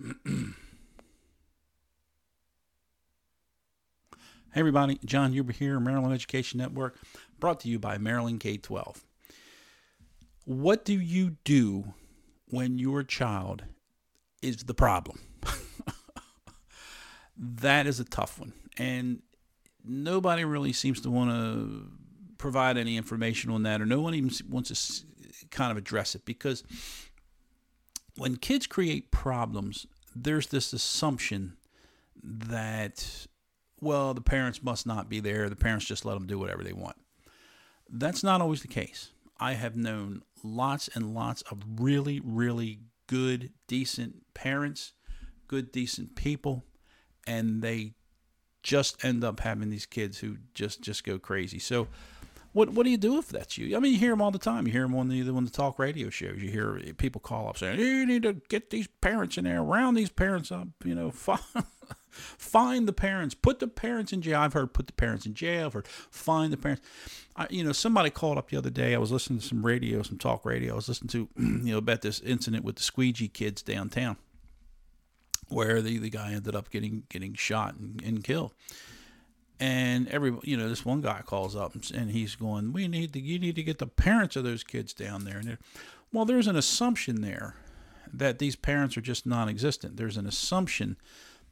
Hey everybody, John Huber here, Maryland Education Network, brought to you by Maryland K 12. What do you do when your child is the problem? that is a tough one. And nobody really seems to want to provide any information on that, or no one even wants to kind of address it because when kids create problems, there's this assumption that well, the parents must not be there. The parents just let them do whatever they want. That's not always the case. I have known lots and lots of really, really good, decent parents, good, decent people, and they just end up having these kids who just just go crazy. So, what what do you do if that's you? I mean, you hear them all the time. You hear them on the on the talk radio shows. You hear people call up saying, "You need to get these parents in there, round these parents up." You know, find the parents, put the parents in jail. I've heard put the parents in jail. I've heard find the parents. I, you know, somebody called up the other day. I was listening to some radio, some talk radio. I was listening to, you know, about this incident with the squeegee kids downtown, where the the guy ended up getting getting shot and, and killed. And every, you know, this one guy calls up and he's going, "We need to, you need to get the parents of those kids down there." And well, there's an assumption there that these parents are just non-existent. There's an assumption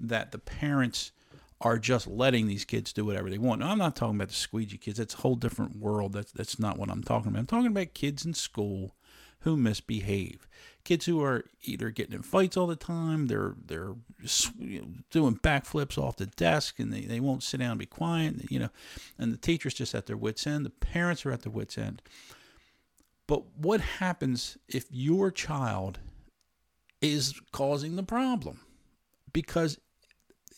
that the parents are just letting these kids do whatever they want. Now, I'm not talking about the squeegee kids. That's a whole different world. That's that's not what I'm talking about. I'm talking about kids in school who misbehave. Kids who are either getting in fights all the time, they're they're doing backflips off the desk, and they, they won't sit down and be quiet. You know, and the teacher's just at their wits end. The parents are at their wits end. But what happens if your child is causing the problem? Because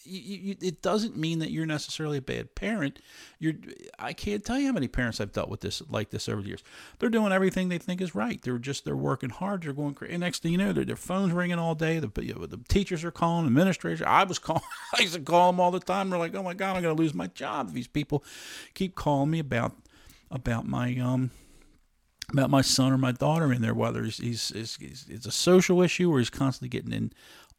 you, you, it doesn't mean that you're necessarily a bad parent. You're I can't tell you how many parents I've dealt with this like this over the years. They're doing everything they think is right. They're just they're working hard. They're going crazy. And next thing you know, their, phones ringing all day. The, you know, the teachers are calling, administrators. I was calling. I used to call them all the time. They're like, oh my god, I'm going to lose my job. These people keep calling me about about my um about my son or my daughter in there, whether he's, he's, he's, it's a social issue or he's constantly getting in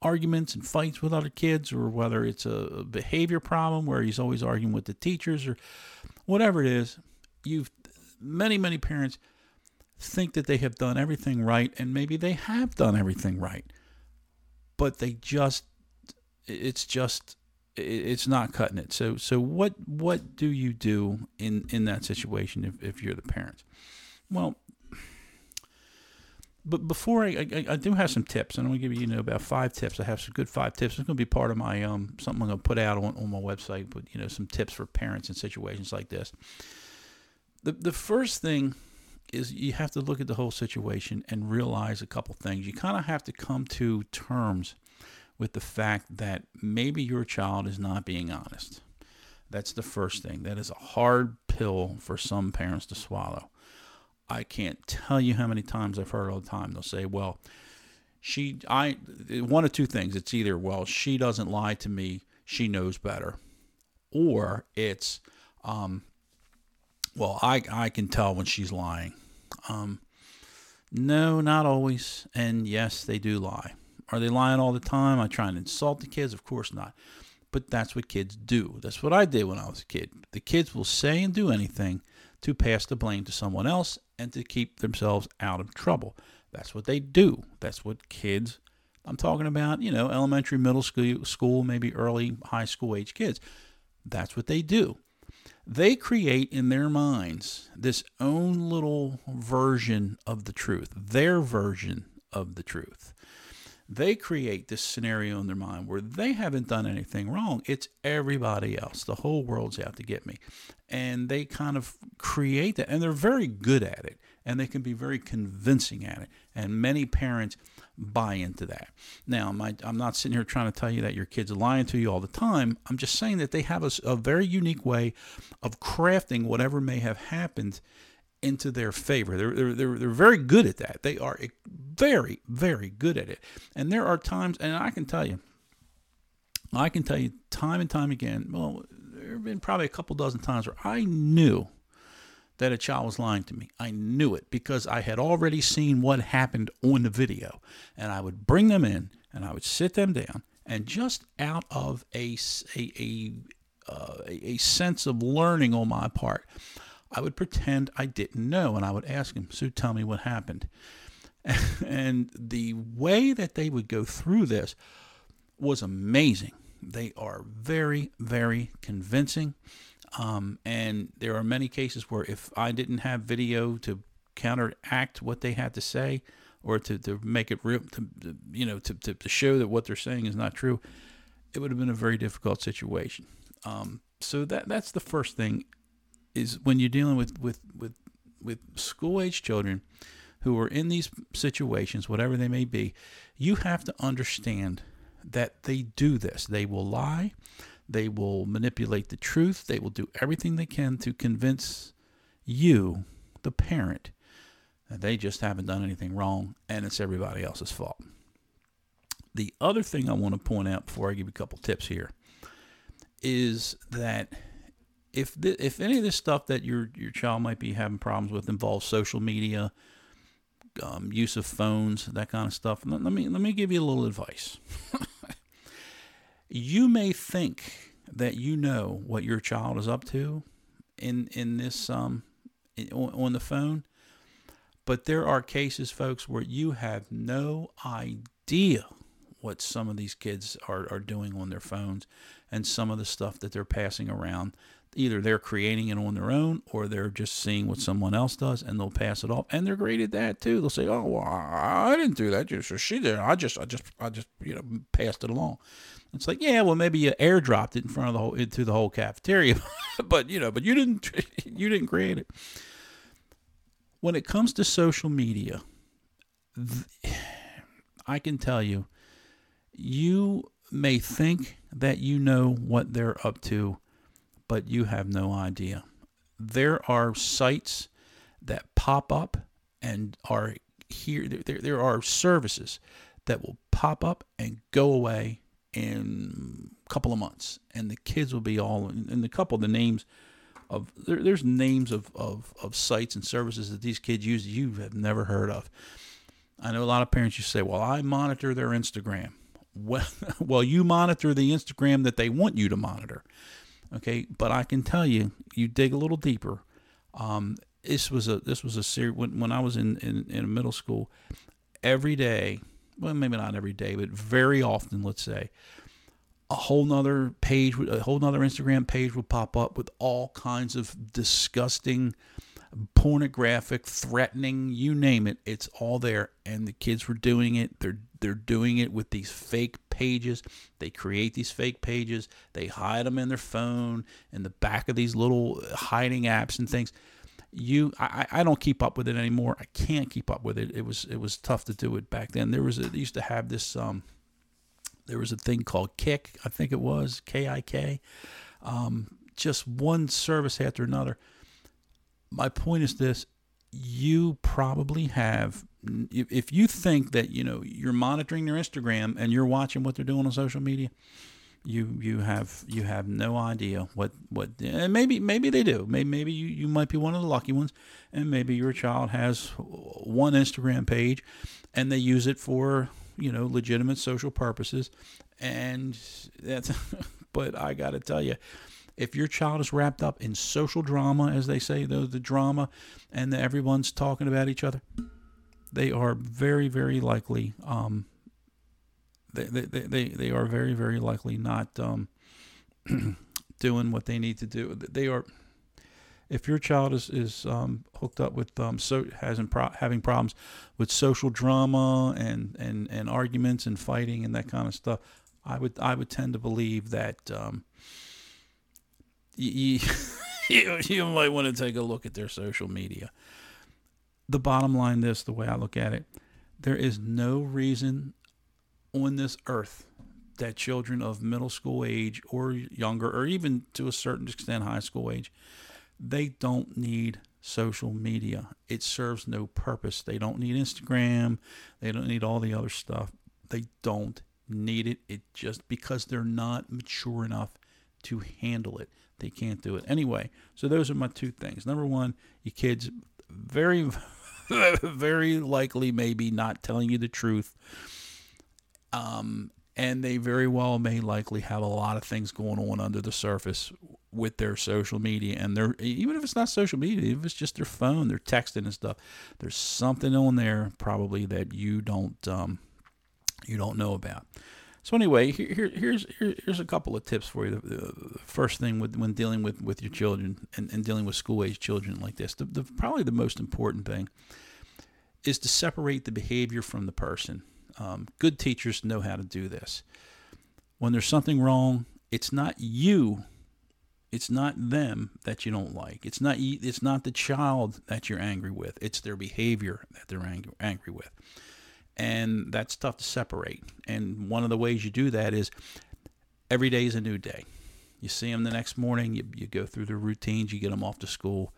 arguments and fights with other kids, or whether it's a behavior problem where he's always arguing with the teachers, or whatever it is. You've many, many parents think that they have done everything right, and maybe they have done everything right, but they just, it's just, it's not cutting it. So, so what, what do you do in in that situation if, if you're the parents? Well, but before I, I, I, do have some tips, and I'm gonna give you, you know about five tips. I have some good five tips. It's gonna be part of my um something I'm gonna put out on, on my website. But you know some tips for parents in situations like this. The the first thing is you have to look at the whole situation and realize a couple things. You kind of have to come to terms with the fact that maybe your child is not being honest. That's the first thing. That is a hard pill for some parents to swallow. I can't tell you how many times I've heard all the time. They'll say, "Well, she, I, one of two things. It's either, well, she doesn't lie to me, she knows better, or it's, um, well, I, I can tell when she's lying. Um, no, not always. And yes, they do lie. Are they lying all the time? I try and insult the kids? Of course not. But that's what kids do. That's what I did when I was a kid. The kids will say and do anything to pass the blame to someone else and to keep themselves out of trouble. That's what they do. That's what kids, I'm talking about, you know, elementary, middle school, school, maybe early high school age kids. That's what they do. They create in their minds this own little version of the truth, their version of the truth they create this scenario in their mind where they haven't done anything wrong. It's everybody else. The whole world's out to get me. And they kind of create that. And they're very good at it. And they can be very convincing at it. And many parents buy into that. Now, my, I'm not sitting here trying to tell you that your kids are lying to you all the time. I'm just saying that they have a, a very unique way of crafting whatever may have happened into their favor. They're, they're, they're, they're very good at that. They are very, very good at it. And there are times, and I can tell you, I can tell you time and time again, well, there have been probably a couple dozen times where I knew that a child was lying to me. I knew it because I had already seen what happened on the video. And I would bring them in and I would sit them down, and just out of a a a, uh, a sense of learning on my part, I would pretend I didn't know, and I would ask them, "So tell me what happened." and the way that they would go through this was amazing. They are very, very convincing. Um, and there are many cases where if I didn't have video to counteract what they had to say or to, to make it real, to, you know, to, to, to show that what they're saying is not true, it would have been a very difficult situation. Um, so that that's the first thing is when you're dealing with, with, with, with school age children who are in these situations, whatever they may be, you have to understand that they do this. They will lie, they will manipulate the truth, they will do everything they can to convince you, the parent, that they just haven't done anything wrong and it's everybody else's fault. The other thing I want to point out before I give you a couple tips here is that if if any of this stuff that your your child might be having problems with involves social media, um, use of phones, that kind of stuff. Let, let me let me give you a little advice. you may think that you know what your child is up to in in this um in, on the phone, but there are cases, folks, where you have no idea what some of these kids are, are doing on their phones and some of the stuff that they're passing around either they're creating it on their own or they're just seeing what someone else does and they'll pass it off. And they're great at that too. They'll say oh well i didn't do that just she did. I just i just i just you know passed it along. It's like yeah well maybe you airdropped it in front of the whole into the whole cafeteria. But you know but you didn't you didn't create it. When it comes to social media i can tell you you may think that you know what they're up to but you have no idea. There are sites that pop up and are here. There, there are services that will pop up and go away in a couple of months, and the kids will be all in a couple of the names of there, there's names of, of, of sites and services that these kids use you have never heard of. I know a lot of parents you say, "Well, I monitor their Instagram." Well, well, you monitor the Instagram that they want you to monitor. Okay, but I can tell you, you dig a little deeper. Um, this was a this was a series when when I was in, in in middle school. Every day, well, maybe not every day, but very often, let's say, a whole nother page, a whole nother Instagram page would pop up with all kinds of disgusting, pornographic, threatening, you name it, it's all there. And the kids were doing it. They're they're doing it with these fake pages. They create these fake pages. They hide them in their phone, in the back of these little hiding apps and things. You, I, I don't keep up with it anymore. I can't keep up with it. It was, it was tough to do it back then. There was, a, they used to have this, um, there was a thing called Kik, I think it was K I K. Um, just one service after another. My point is this: you probably have if you think that you know you're monitoring their Instagram and you're watching what they're doing on social media, you you have you have no idea what what and maybe maybe they do. Maybe maybe you, you might be one of the lucky ones, and maybe your child has one Instagram page, and they use it for you know legitimate social purposes, and that's. but I got to tell you, if your child is wrapped up in social drama, as they say, the the drama, and everyone's talking about each other they are very, very likely, um, they, they, they, they are very, very likely not um, doing what they need to do. They are, if your child is, is um, hooked up with, um, so has pro- having problems with social drama and, and, and arguments and fighting and that kind of stuff, I would, I would tend to believe that um, you, you, you might want to take a look at their social media the bottom line this the way I look at it there is no reason on this earth that children of middle school age or younger or even to a certain extent high school age they don't need social media. It serves no purpose. They don't need Instagram. They don't need all the other stuff. They don't need it. It just because they're not mature enough to handle it they can't do it. Anyway so those are my two things. Number one you kids very very likely maybe not telling you the truth. Um, and they very well may likely have a lot of things going on under the surface with their social media and their even if it's not social media if it's just their phone they're texting and stuff there's something on there probably that you don't um, you don't know about so anyway here, here, here's here, here's a couple of tips for you the, the first thing with, when dealing with, with your children and, and dealing with school age children like this the, the probably the most important thing is to separate the behavior from the person um, good teachers know how to do this. When there's something wrong, it's not you, it's not them that you don't like. It's not it's not the child that you're angry with. It's their behavior that they're angry, angry with, and that's tough to separate. And one of the ways you do that is every day is a new day. You see them the next morning. You, you go through the routines. You get them off to school.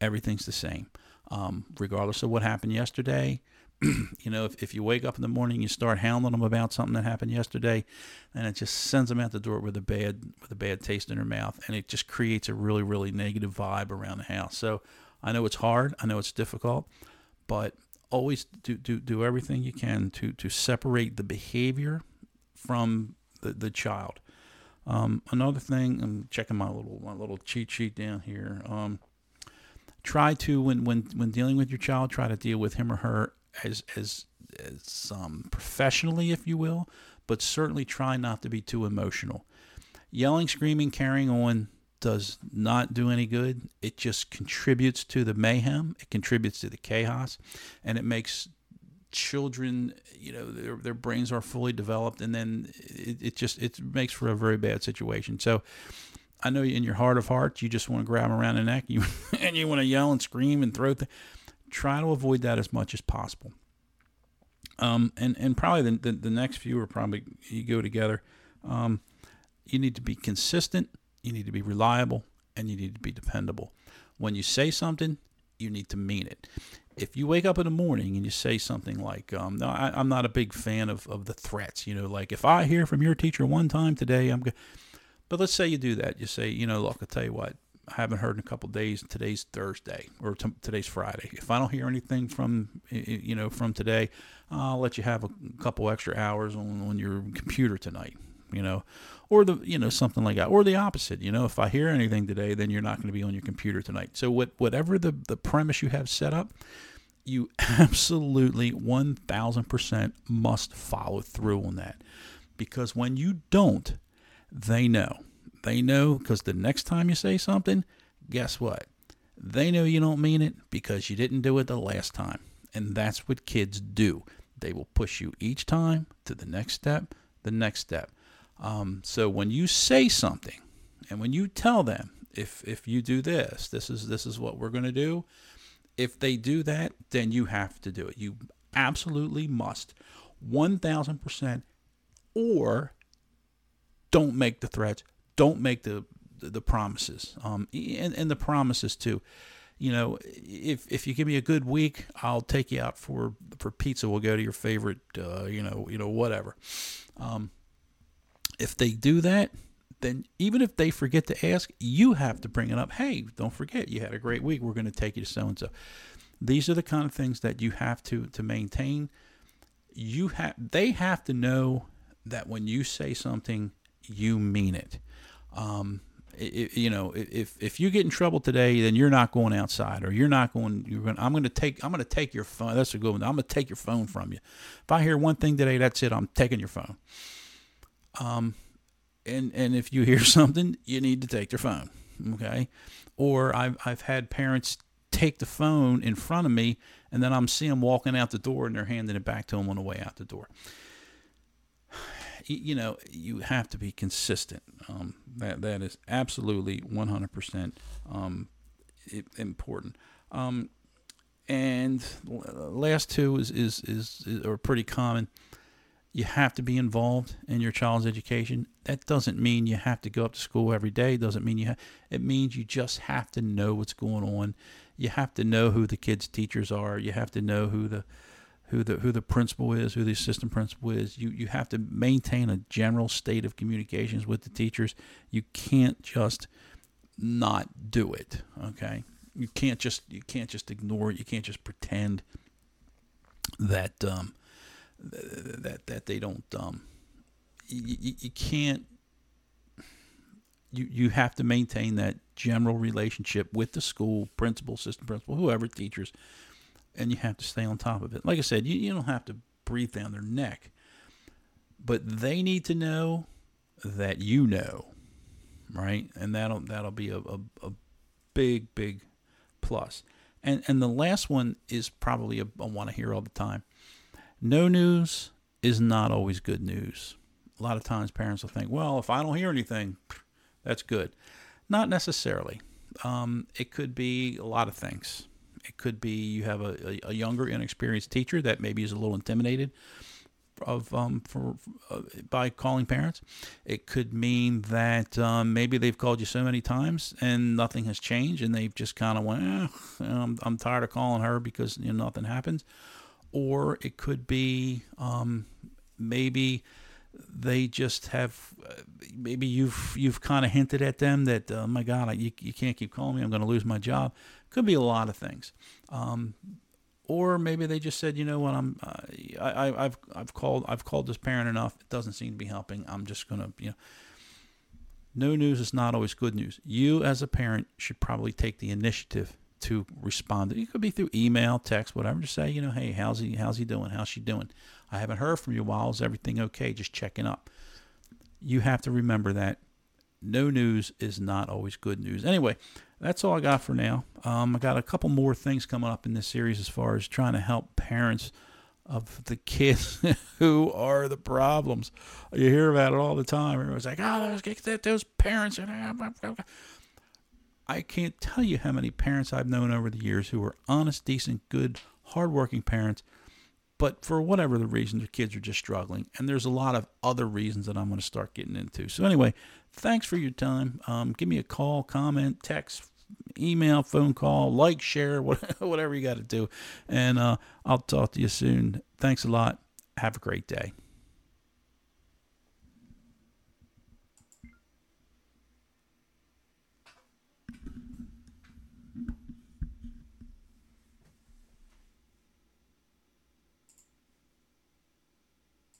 Everything's the same, um, regardless of what happened yesterday you know, if, if you wake up in the morning, you start hounding them about something that happened yesterday, and it just sends them out the door with a bad with a bad taste in their mouth, and it just creates a really really negative vibe around the house. So I know it's hard, I know it's difficult, but always do do, do everything you can to to separate the behavior from the, the child. Um, another thing, I'm checking my little my little cheat sheet down here. Um, try to when when when dealing with your child, try to deal with him or her as as as um, professionally, if you will, but certainly try not to be too emotional. Yelling, screaming, carrying on does not do any good. It just contributes to the mayhem. It contributes to the chaos, and it makes children, you know, their, their brains are fully developed, and then it, it just it makes for a very bad situation. So. I know in your heart of hearts, you just want to grab them around the neck, you and you want to yell and scream and throw things try to avoid that as much as possible. Um, and and probably the, the, the next few are probably you go together. Um, you need to be consistent, you need to be reliable, and you need to be dependable. When you say something, you need to mean it. If you wake up in the morning and you say something like, um, "No, I, am not a big fan of, of the threats," you know, like if I hear from your teacher one time today, I'm good. But let's say you do that. You say, you know, look, I'll tell you what, I haven't heard in a couple days. Today's Thursday or t- today's Friday. If I don't hear anything from you know from today, I'll let you have a couple extra hours on, on your computer tonight. You know, or the you know something like that, or the opposite. You know, if I hear anything today, then you're not going to be on your computer tonight. So what whatever the the premise you have set up, you absolutely one thousand percent must follow through on that, because when you don't, they know they know because the next time you say something, guess what? They know you don't mean it because you didn't do it the last time. And that's what kids do. They will push you each time to the next step, the next step. Um, so when you say something and when you tell them, if, if you do this, this is this is what we're going to do. If they do that, then you have to do it. You absolutely must. 1000% or don't make the threats don't make the the, the promises um, and, and the promises too you know if if you give me a good week i'll take you out for for pizza we'll go to your favorite uh, you know you know whatever um, if they do that then even if they forget to ask you have to bring it up hey don't forget you had a great week we're going to take you to so and so these are the kind of things that you have to to maintain you have they have to know that when you say something you mean it um, it, you know, if if you get in trouble today, then you're not going outside, or you're not going. You're going. I'm going to take. I'm going to take your phone. That's a good one. I'm going to take your phone from you. If I hear one thing today, that's it. I'm taking your phone. Um, and and if you hear something, you need to take their phone. Okay, or I've I've had parents take the phone in front of me, and then I'm seeing them walking out the door, and they're handing it back to them on the way out the door you know, you have to be consistent. Um, that that is absolutely 100% um, important. Um, and last two is, is, is, is are pretty common. You have to be involved in your child's education. That doesn't mean you have to go up to school every day. It doesn't mean you. have. it means you just have to know what's going on. You have to know who the kids' teachers are. You have to know who the who the who the principal is, who the assistant principal is. You you have to maintain a general state of communications with the teachers. You can't just not do it. Okay, you can't just you can't just ignore it. You can't just pretend that um, that that they don't um you, you can't you you have to maintain that general relationship with the school principal assistant principal whoever teachers and you have to stay on top of it. Like i said you, you don't have to breathe down their neck but they need to know that you know right? And that'll that'll be a, a, a big big plus. And and the last one is probably a, I want to hear all the time no news is not always good news a lot of times parents will think well if i don't hear anything that's good not necessarily um, it could be a lot of things it could be you have a, a, a younger inexperienced teacher that maybe is a little intimidated of um, for uh, by calling parents. It could mean that um, maybe they've called you so many times and nothing has changed, and they've just kind of went, eh, I'm, I'm tired of calling her because you know nothing happens. Or it could be um, maybe they just have uh, maybe you've you've kind of hinted at them that oh my God, I, you you can't keep calling me, I'm going to lose my job. Could be a lot of things. Um, or maybe they just said, you know what, I'm, uh, I, I've, I've called, I've called this parent enough. It doesn't seem to be helping. I'm just gonna, you know. No news is not always good news. You, as a parent, should probably take the initiative to respond. It could be through email, text, whatever. Just say, you know, hey, how's he, how's he doing? How's she doing? I haven't heard from you while. Is everything okay? Just checking up. You have to remember that no news is not always good news. Anyway, that's all I got for now. Um, I got a couple more things coming up in this series as far as trying to help parents of the kids who are the problems. You hear about it all the time. Everyone's like, "Oh, those, those parents." I can't tell you how many parents I've known over the years who are honest, decent, good, hardworking parents, but for whatever the reason, their kids are just struggling. And there's a lot of other reasons that I'm going to start getting into. So anyway, thanks for your time. Um, give me a call, comment, text, email, phone call, like, share, whatever you got to do. And uh, I'll talk to you soon. Thanks a lot. Have a great day.